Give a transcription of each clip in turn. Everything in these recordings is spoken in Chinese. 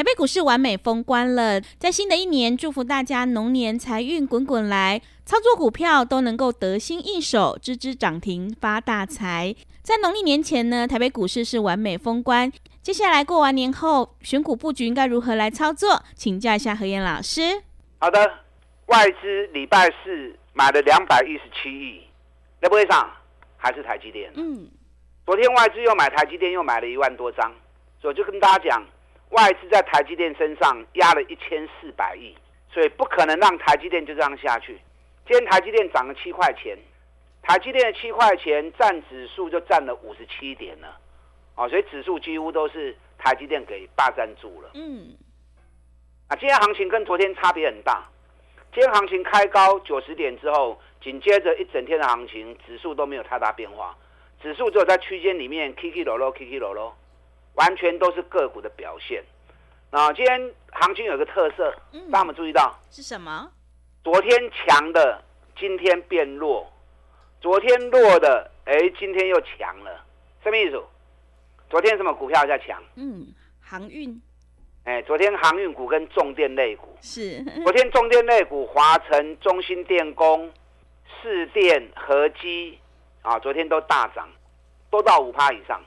台北股市完美封关了，在新的一年，祝福大家龙年财运滚滚来，操作股票都能够得心应手，支支涨停发大财。在农历年前呢，台北股市是完美封关。接下来过完年后，选股布局应该如何来操作？请教一下何燕老师。好的，外资礼拜四买了两百一十七亿，那不会上还是台积电？嗯，昨天外资又买台积电，又买了一万多张，所以我就跟大家讲。外资在台积电身上压了一千四百亿，所以不可能让台积电就这样下去。今天台积电涨了七块钱，台积电的七块钱占指数就占了五十七点了，哦，所以指数几乎都是台积电给霸占住了。嗯，啊，今天行情跟昨天差别很大。今天行情开高九十点之后，紧接着一整天的行情，指数都没有太大变化，指数只有在区间里面 K K 落落 K K 落落。完全都是个股的表现。啊，今天行情有个特色，大家有注意到是什么？昨天强的，今天变弱；昨天弱的，哎，今天又强了。什么意思？昨天什么股票在强？嗯，航运。哎，昨天航运股跟重电类股是。昨天重电类股，华晨、中心电工、市电、合基啊，昨天都大涨，都到五趴以上。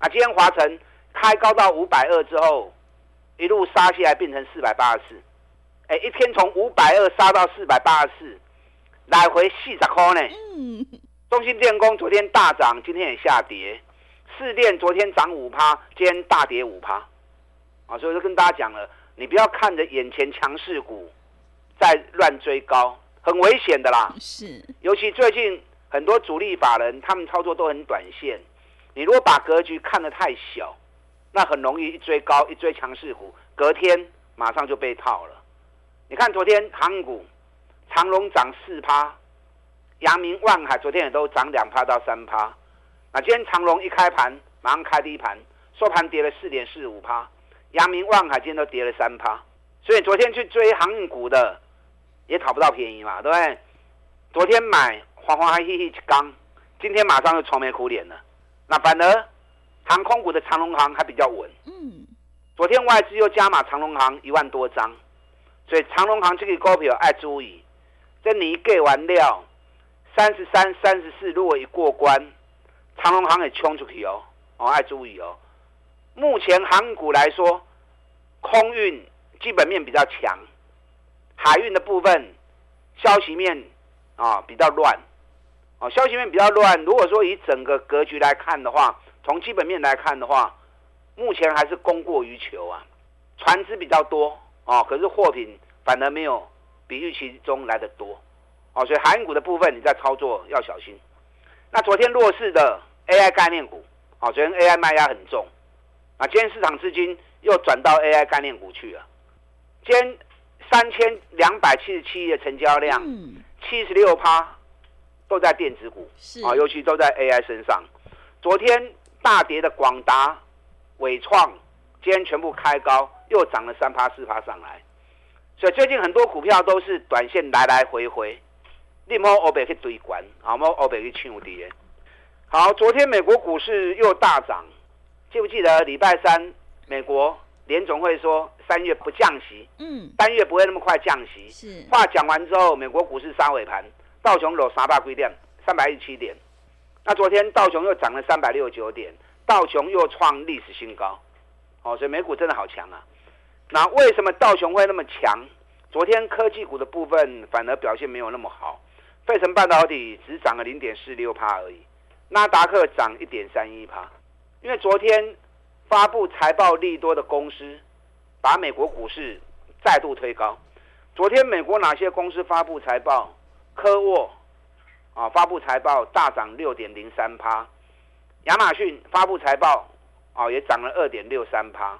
啊，今天华晨。开高到五百二之后，一路杀下来变成四百八十四，哎，一天从五百二杀到四百八十四，来回四十块呢。嗯，中心电工昨天大涨，今天也下跌。四电昨天涨五趴，今天大跌五趴。啊，所以就跟大家讲了，你不要看着眼前强势股在乱追高，很危险的啦。是，尤其最近很多主力法人，他们操作都很短线。你如果把格局看得太小，那很容易一追高，一追强势股，隔天马上就被套了。你看昨天航股，长隆涨四趴，阳明、万海昨天也都涨两趴到三趴。那今天长隆一开盘马上开第一盘，收盘跌了四点四五趴，阳明、万海今天都跌了三趴。所以昨天去追航运股的也讨不到便宜嘛，对不对？昨天买欢欢嗨嘻嘻刚，今天马上就愁眉苦脸了。那反而。航空股的长龙航还比较稳。嗯，昨天外资又加码长龙航一万多张，所以长龙航这个股票爱注意。这你给完料，三十三、三十四，如果一过关，长龙航也冲出去哦，哦爱注意哦。目前航股来说，空运基本面比较强，海运的部分消息面啊比较乱，哦消息面比较乱。如果说以整个格局来看的话，从基本面来看的话，目前还是供过于求啊，船只比较多哦，可是货品反而没有比预期中来的多哦，所以航运股的部分你在操作要小心。那昨天弱势的 AI 概念股，哦，昨天 AI 卖压很重啊，今天市场资金又转到 AI 概念股去了。今天三千两百七十七亿的成交量，七十六趴都在电子股，啊，尤其都在 AI 身上。昨天。大跌的广达、伟创，今天全部开高，又涨了三趴四趴上来。所以最近很多股票都是短线来来回回，你莫欧北去堆关，好莫欧北去抢跌。好，昨天美国股市又大涨，记不记得礼拜三美国联总会说三月不降息，嗯，三月不会那么快降息。是话讲完之后，美国股市杀尾盘，道琼斯三百几点，三百一十七点。那昨天道琼又涨了三百六十九点，道琼又创历史新高，哦，所以美股真的好强啊！那为什么道琼会那么强？昨天科技股的部分反而表现没有那么好，费城半导体只涨了零点四六趴而已，纳达克涨一点三一趴，因为昨天发布财报利多的公司，把美国股市再度推高。昨天美国哪些公司发布财报？科沃啊发布财报大涨六点零三趴，亚马逊发布财报啊也涨了二点六三趴，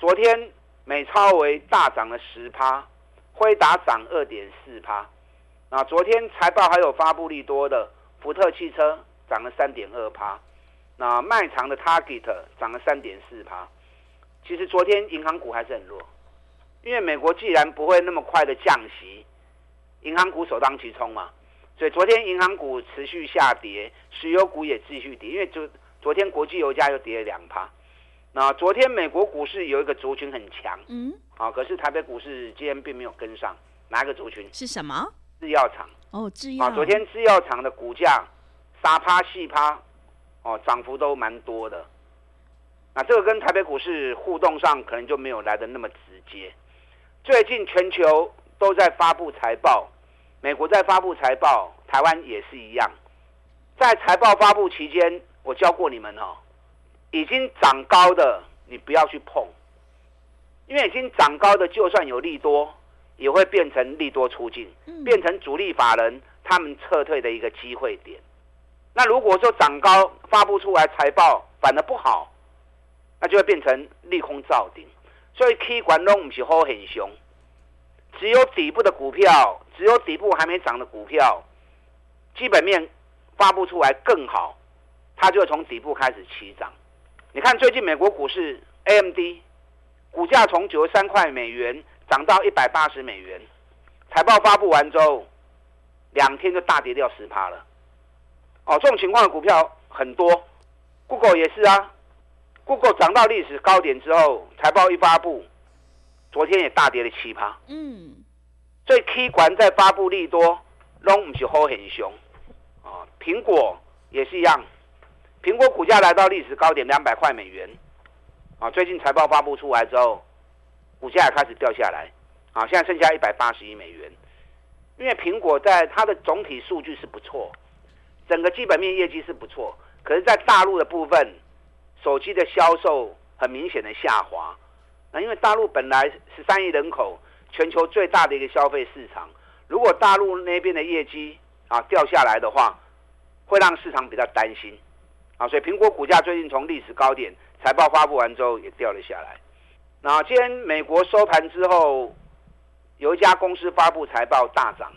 昨天美超为大涨了十趴，辉达涨二点四趴，啊昨天财报还有发布利多的福特汽车涨了三点二趴，那卖场的 Target 涨了三点四趴，其实昨天银行股还是很弱。因为美国既然不会那么快的降息，银行股首当其冲嘛，所以昨天银行股持续下跌，石油股也继续跌，因为昨昨天国际油价又跌了两趴。那昨天美国股市有一个族群很强，嗯，啊，可是台北股市今天并没有跟上，哪一个族群？是什么？制药厂。哦，制药。啊，昨天制药厂的股价沙趴细趴，哦，涨幅都蛮多的。那这个跟台北股市互动上可能就没有来的那么直接。最近全球都在发布财报，美国在发布财报，台湾也是一样。在财报发布期间，我教过你们哦，已经涨高的你不要去碰，因为已经涨高的就算有利多，也会变成利多出境，变成主力法人他们撤退的一个机会点。那如果说涨高发布出来财报反而不好，那就会变成利空造顶。所以 K 管拢不是好很凶，只有底部的股票，只有底部还没涨的股票，基本面发布出来更好，它就会从底部开始起涨。你看最近美国股市 AMD 股价从九十三块美元涨到一百八十美元，财报发布完之后，两天就大跌掉十趴了。哦，这种情况的股票很多，Google 也是啊。Google 涨到历史高点之后，财报一发布，昨天也大跌了七趴。嗯，所以 K 管在发布利多，拢唔是好很凶啊。苹果也是一样，苹果股价来到历史高点两百块美元，啊，最近财报发布出来之后，股价也开始掉下来，啊，现在剩下一百八十亿美元。因为苹果在它的总体数据是不错，整个基本面业绩是不错，可是，在大陆的部分。手机的销售很明显的下滑，那因为大陆本来十三亿人口，全球最大的一个消费市场，如果大陆那边的业绩啊掉下来的话，会让市场比较担心，啊，所以苹果股价最近从历史高点财报发布完之后也掉了下来。那今天美国收盘之后，有一家公司发布财报大涨，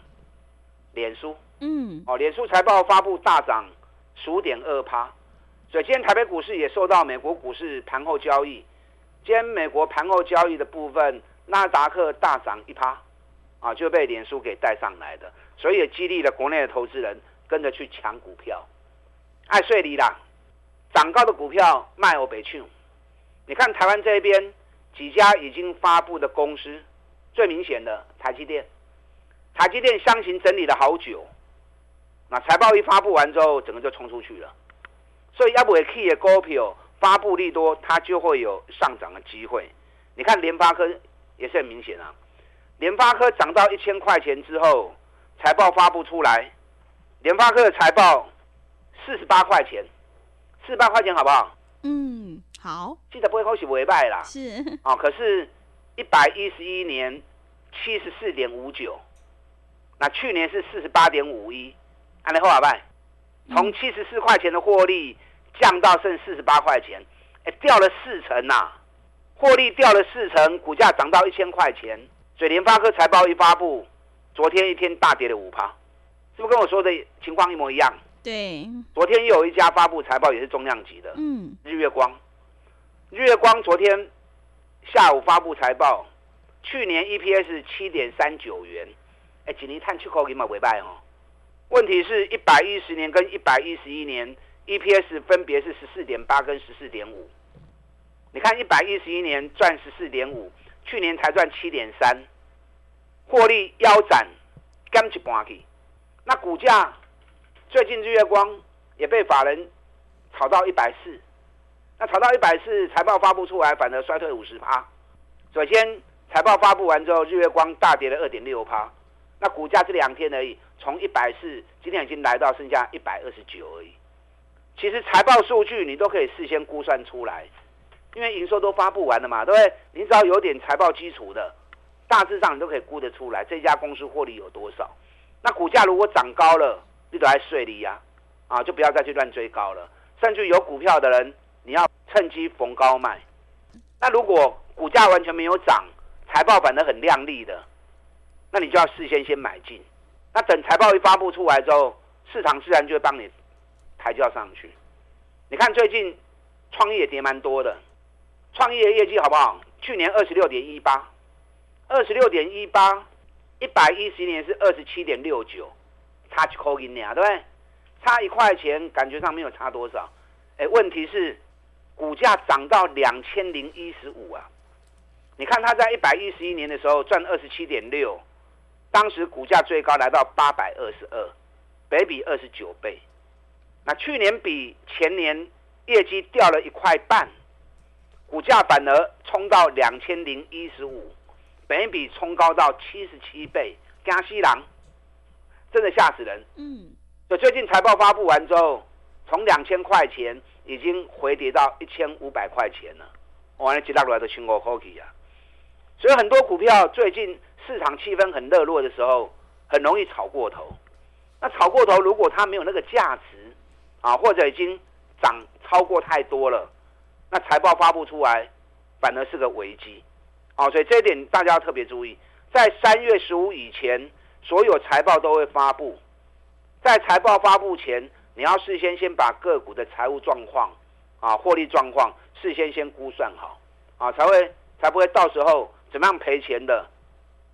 脸书，嗯，哦，脸书财报发布大涨十五点二趴。所以今天台北股市也受到美国股市盘后交易，今天美国盘后交易的部分，纳达克大涨一趴，啊，就被脸书给带上来的，所以也激励了国内的投资人跟着去抢股票，爱税离啦，涨高的股票卖欧北去。你看台湾这边几家已经发布的公司，最明显的台积电，台积电箱型整理了好久，那财报一发布完之后，整个就冲出去了。所以要不 key 的股票发布利多，它就会有上涨的机会。你看联发科也是很明显啊，联发科涨到一千块钱之后，财报发布出来，联发科的财报四十八块钱，四十八块钱好不好？嗯，好。记得不会恭喜尾败啦。是。哦，可是，一百一十一年七十四点五九，那去年是四十八点五一，安利后好拜。从七十四块钱的获利降到剩四十八块钱，哎，掉了四成呐！获利掉了四成，股价涨到一千块钱。所以联发科财报一发布，昨天一天大跌了五趴，是不是跟我说的情况一模一样？对。昨天又有一家发布财报，也是重量级的，嗯，日月光。日月光昨天下午发布财报，去年 EPS 七点三九元，哎，今年探出口给嘛尾拜哦。问题是，一百一十年跟一百一十一年 EPS 分别是十四点八跟十四点五。你看，一百一十一年赚十四点五，去年才赚七点三，获利腰斩，干起半。那股价最近日月光也被法人炒到一百四，那炒到一百四，财报发布出来，反而衰退五十趴。首先，财报发布完之后，日月光大跌了二点六趴，那股价这两天而已。从一百四，今天已经来到剩下一百二十九而已。其实财报数据你都可以事先估算出来，因为营收都发布完了嘛，对不对？你只要有点财报基础的，大致上你都可以估得出来这家公司获利有多少。那股价如果涨高了，你都在睡你呀，啊，就不要再去乱追高了。甚至有股票的人，你要趁机逢高卖。那如果股价完全没有涨，财报反而很亮丽的，那你就要事先先买进。那等财报一发布出来之后，市场自然就会帮你抬轿上去。你看最近创业跌蛮多的，创业业绩好不好？去年二十六点一八，二十六点一八，一百一十年是二十七点六九，差几块银呀，对不对？差一块钱，感觉上没有差多少。哎，问题是股价涨到两千零一十五啊！你看它在一百一十一年的时候赚二十七点六。当时股价最高来到八百二十二，北比二十九倍。那去年比前年业绩掉了一块半，股价反而冲到两千零一十五，本比冲高到七十七倍，加西郎真的吓死人。嗯，所以最近财报发布完之后，从两千块钱已经回跌到一千五百块钱了。完了，几大股都清过口气啊。所以很多股票最近。市场气氛很热络的时候，很容易炒过头。那炒过头，如果它没有那个价值啊，或者已经涨超过太多了，那财报发布出来，反而是个危机。哦，所以这一点大家要特别注意。在三月十五以前，所有财报都会发布。在财报发布前，你要事先先把个股的财务状况啊、获利状况事先先估算好啊，才会才不会到时候怎么样赔钱的。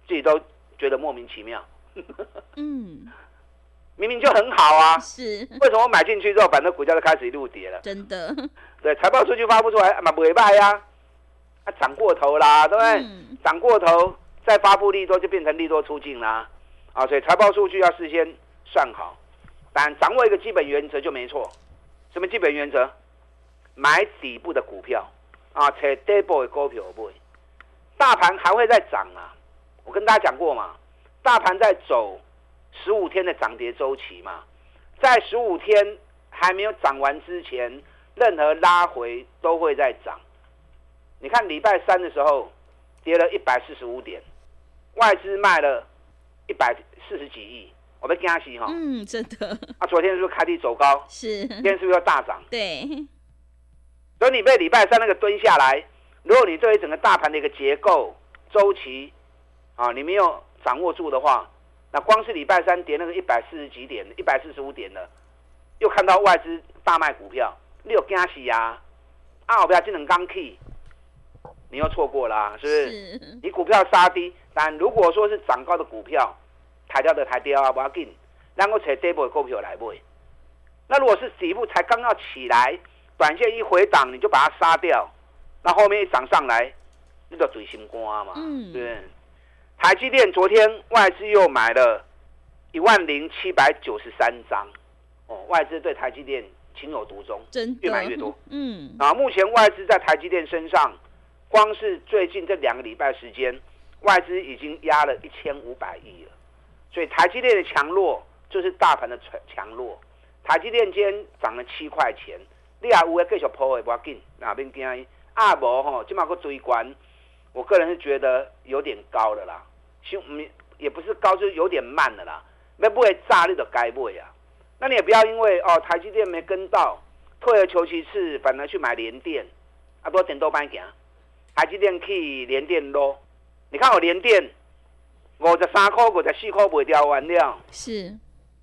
自己都觉得莫名其妙，嗯，明明就很好啊，是为什么买进去之后，反正股价就开始一路跌了？真的，对，财报数据发布出来，嘛不会卖呀，啊涨过头啦，对不对？涨过头再发布利多，就变成利多出境啦，啊，所以财报数据要事先算好，但掌握一个基本原则就没错。什么基本原则？买底部的股票啊，且底部的股票不会，大盘还会再涨啊。我跟大家讲过嘛，大盘在走十五天的涨跌周期嘛，在十五天还没有涨完之前，任何拉回都会在涨。你看礼拜三的时候跌了一百四十五点，外资卖了一百四十几亿，我被惊喜哈。嗯，真的。啊，昨天是不是开低走高？是。今天是不是要大涨？对。所以你被礼拜三那个蹲下来，如果你对于整个大盘的一个结构周期，啊，你没有掌握住的话，那光是礼拜三跌那个一百四十几点，一百四十五点的，又看到外资大卖股票，你有惊喜呀？啊，股票技能刚 key，你又错过了，是不是？你股票杀低，但如果说是涨高的股票，抬掉的抬掉啊，不要紧，然后找底部的股票来买。那如果是底部才刚要起来，短线一回档，你就把它杀掉，那后面一涨上来，那叫嘴心瓜嘛，对不对？台积电昨天外资又买了一万零七百九十三张，哦，外资对台积电情有独钟，真越买越多。嗯，啊，目前外资在台积电身上，光是最近这两个礼拜时间，外资已经压了一千五百亿了。所以台积电的强弱就是大盘的强强弱。台积电今天涨了七块钱，你也有会继续抛的，不要紧，哪边惊？啊，无吼，起码个追关。我个人是觉得有点高的啦，就没也不是高，就是有点慢的啦。那不会炸，你的该不会啊？那你也不要因为哦台积电没跟到，退而求其次，反而去买联电，啊多点多半行。台积电去联电咯，你看我联电五十三块、五十四块卖掉完了。是，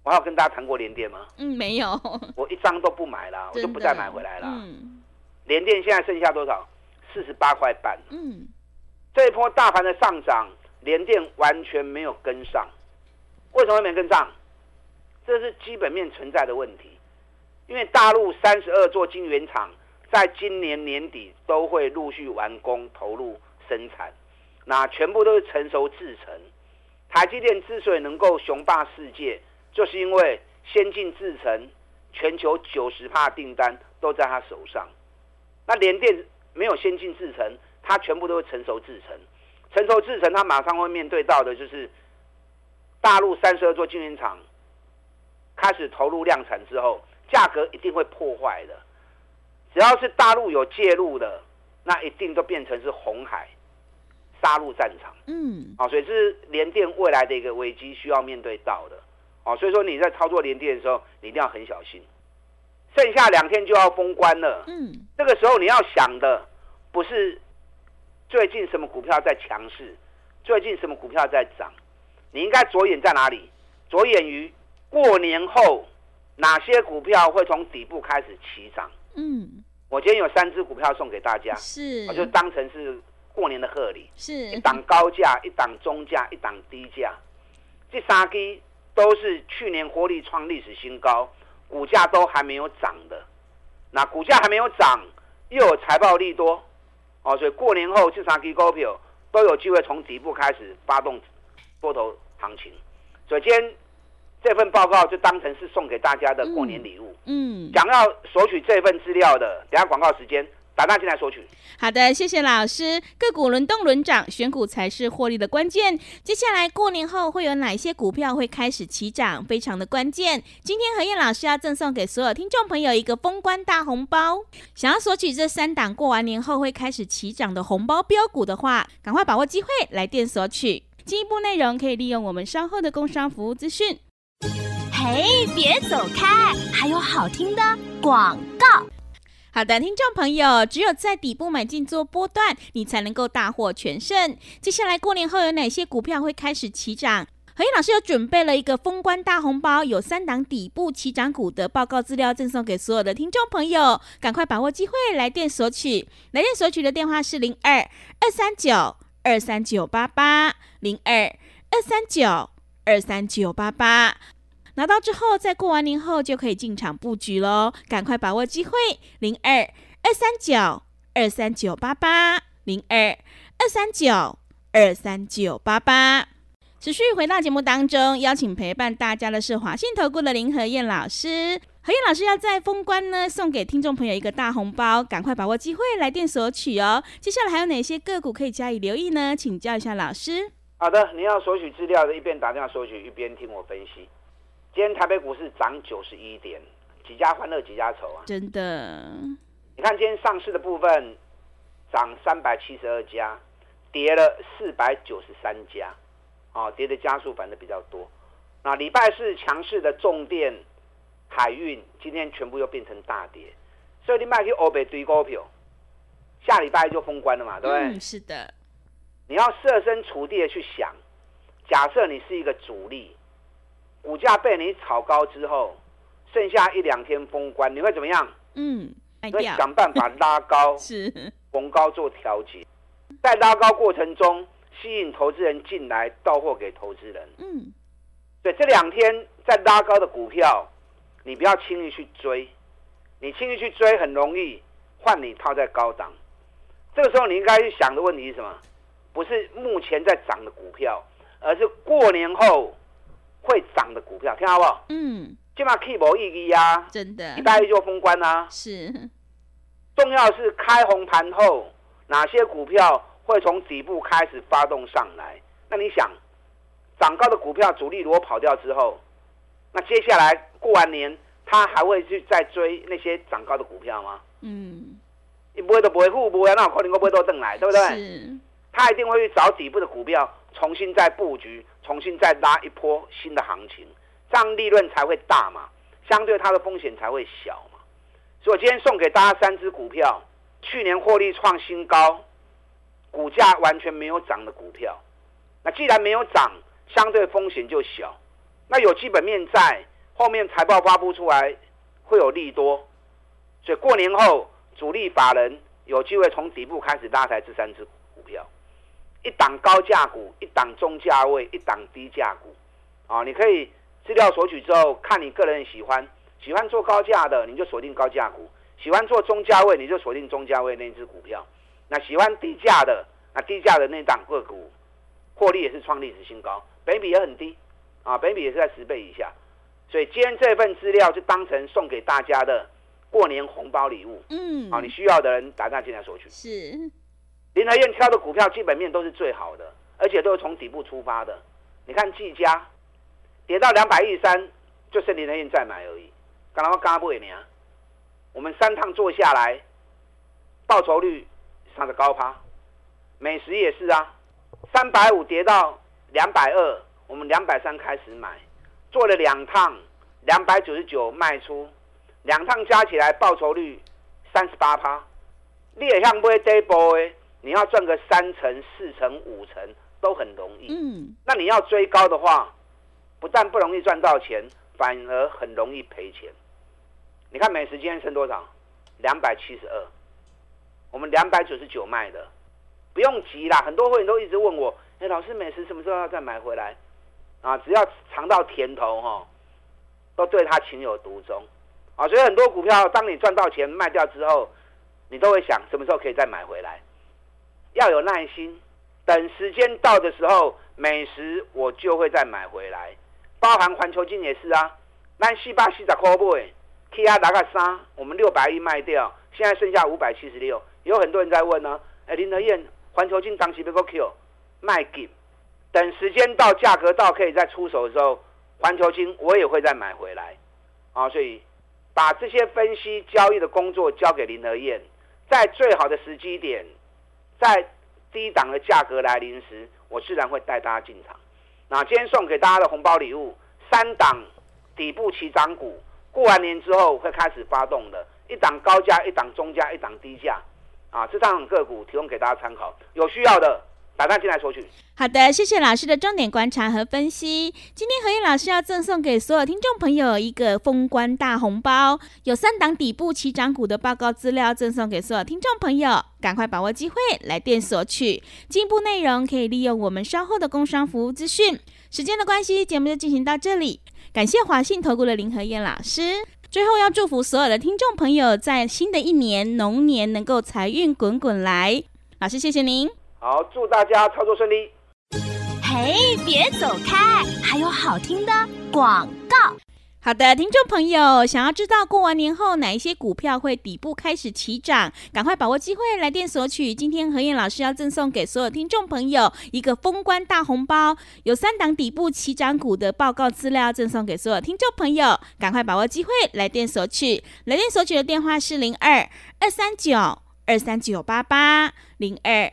我还有跟大家谈过联电吗？嗯，没有。我一张都不买了，我就不再买回来了。嗯。联电现在剩下多少？四十八块半。嗯。这一波大盘的上涨，联电完全没有跟上，为什么没跟上？这是基本面存在的问题。因为大陆三十二座晶圆厂在今年年底都会陆续完工投入生产，那全部都是成熟制成。台积电之所以能够雄霸世界，就是因为先进制程全球九十帕订单都在他手上。那联电没有先进制程。它全部都是成熟制成，成熟制成，它马上会面对到的就是大陆三十二座晶圆厂开始投入量产之后，价格一定会破坏的。只要是大陆有介入的，那一定都变成是红海杀入战场。嗯，啊，所以这是联电未来的一个危机需要面对到的。哦，所以说你在操作连电的时候，你一定要很小心。剩下两天就要封关了，嗯，这个时候你要想的不是最近什么股票在强势，最近什么股票在涨，你应该着眼在哪里？着眼于过年后哪些股票会从底部开始起涨。嗯，我今天有三只股票送给大家，是，我就当成是过年的贺礼。是一档高价，一档中价，一档低价，这三只都是去年获利创历史新高，股价都还没有涨的。那股价还没有涨，又有财报利多，哦，所以过年后这三支股票都有机会从底部开始发动多头行情。所以今天这份报告就当成是送给大家的过年礼物。嗯，想要索取这份资料的，等下广告时间打电话进来索取。好的，谢谢老师。个股轮动轮涨，选股才是获利的关键。接下来过年后会有哪些股票会开始起涨，非常的关键。今天何燕老师要赠送给所有听众朋友一个封关大红包。想要索取这三档过完年后会开始起涨的红包标股的话，赶快把握机会来电索取。进一步内容可以利用我们稍后的工商服务资讯。嘿，别走开，还有好听的广告。好的，听众朋友，只有在底部买进做波段，你才能够大获全胜。接下来过年后有哪些股票会开始起涨？何燕老师又准备了一个封关大红包，有三档底部起涨股的报告资料赠送给所有的听众朋友，赶快把握机会来电索取。来电索取的电话是零二二三九二三九八八零二二三九二三九八八。拿到之后，在过完年后就可以进场布局喽，赶快把握机会，零二二三九二三九八八，零二二三九二三九八八。持续回到节目当中，邀请陪伴大家的是华信投顾的林和燕老师。何燕老师要在封关呢，送给听众朋友一个大红包，赶快把握机会来电索取哦。接下来还有哪些个股可以加以留意呢？请教一下老师。好的，你要索取资料的，一边打电话索取，一边听我分析。今天台北股市涨九十一点，几家欢乐几家愁啊！真的，你看今天上市的部分涨三百七十二家，跌了四百九十三家，哦，跌的家数反正比较多。那礼拜四强势的重电、海运，今天全部又变成大跌，所以你卖去欧北堆高票，下礼拜就封关了嘛，对不对？嗯，是的，你要设身处地的去想，假设你是一个主力。股价被你炒高之后，剩下一两天封关，你会怎么样？嗯，卖会想办法拉高、是，逢高做调节，在拉高过程中吸引投资人进来，到货给投资人。嗯，对，这两天在拉高的股票，你不要轻易去追，你轻易去追很容易换你套在高档。这个时候你应该去想的问题是什么？不是目前在涨的股票，而是过年后会涨的股票，听好不好？嗯，起码 keep 无意义啊，真的礼拜一就封关啊。是，重要的是开红盘后，哪些股票会从底部开始发动上来？那你想，涨高的股票主力如果跑掉之后，那接下来过完年，他还会去再追那些涨高的股票吗？嗯，你不会都不会付，不会，那我可能不会都等来，对不对？是，他一定会去找底部的股票，重新再布局，重新再拉一波新的行情，这样利润才会大嘛，相对它的风险才会小嘛。所以我今天送给大家三只股票，去年获利创新高，股价完全没有涨的股票。那既然没有涨，相对风险就小。那有基本面在，后面财报发布出来会有利多，所以过年后主力法人有机会从底部开始拉抬这三只股票。一档高价股，一档中价位，一档低价股，啊，你可以资料索取之后，看你个人喜欢，喜欢做高价的，你就锁定高价股；喜欢做中价位，你就锁定中价位那只股票。那喜欢低价的，那低价的那档个股，获利也是创历史新高，本比也很低，啊，本比也是在十倍以下。所以今天这份资料就当成送给大家的过年红包礼物，嗯，啊，你需要的人打电话进来索取。是，林和燕挑的股票基本面都是最好的，而且都是从底部出发的。你看技嘉跌到两百一十三，就剩林和燕再买而已。刚刚我刚不给你啊，我们三趟做下来，报酬率上的高趴。美食也是啊，三百五跌到两百二，我们两百三开始买，做了两趟，两百九十九卖出，两趟加起来报酬率三十八趴。你也像买这波诶，你要赚个三成、四成、五成都很容易。嗯，那你要追高的话，不但不容易赚到钱，反而很容易赔钱。你看美食今天剩多少？两百七十二，我们两百九十九卖的，不用急啦。很多会员都一直问我，哎，老师，美食什么时候要再买回来？啊，只要尝到甜头哈，都对它情有独钟。啊，所以很多股票，当你赚到钱卖掉之后，你都会想什么时候可以再买回来？要有耐心，等时间到的时候，美食我就会再买回来。包含环球金也是啊，那四百四十块买，K R 拿个三，我们六百亿卖掉，现在剩下五百七十六。有很多人在问呢，哎，林德燕，环球金当时别个 Q 卖给，等时间到，价格到可以再出手的时候，环球金我也会再买回来。啊，所以把这些分析交易的工作交给林德燕，在最好的时机点。在低档的价格来临时，我自然会带大家进场。那今天送给大家的红包礼物，三档底部起涨股，过完年之后会开始发动的，一档高价，一档中价，一档低价，啊，这三种个股提供给大家参考，有需要的。打电进来索取。好的，谢谢老师的重点观察和分析。今天何燕老师要赠送给所有听众朋友一个封关大红包，有三档底部起涨股的报告资料赠送给所有听众朋友，赶快把握机会来电索取。进一步内容可以利用我们稍后的工商服务资讯。时间的关系，节目就进行到这里。感谢华信投顾的林何燕老师。最后要祝福所有的听众朋友，在新的一年龙年能够财运滚滚来。老师，谢谢您。好，祝大家操作顺利。嘿，别走开，还有好听的广告。好的，听众朋友，想要知道过完年后哪一些股票会底部开始起涨，赶快把握机会来电索取。今天何燕老师要赠送给所有听众朋友一个封关大红包，有三档底部起涨股的报告资料赠送给所有听众朋友，赶快把握机会来电索取。来电索取的电话是零二二三九二三九八八零二。